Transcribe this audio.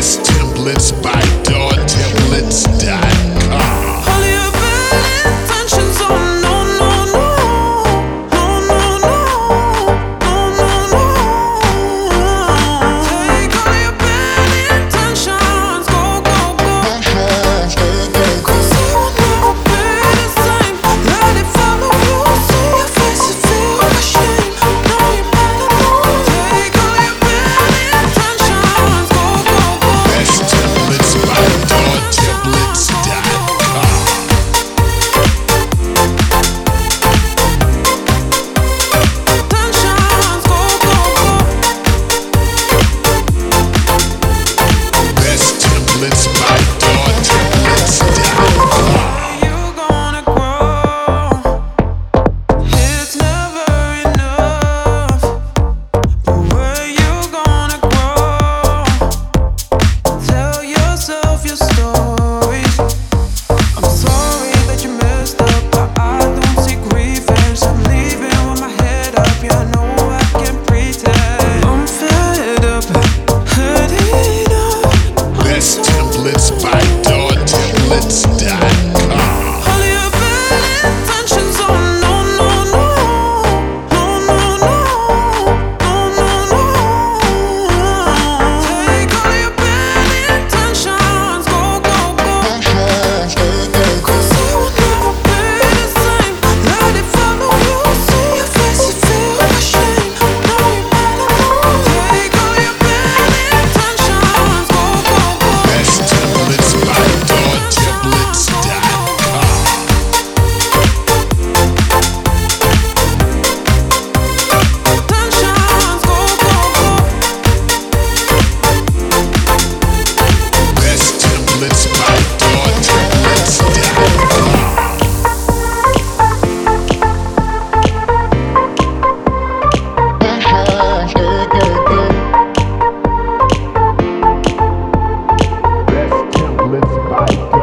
templates by DawTemplates.com. Bye.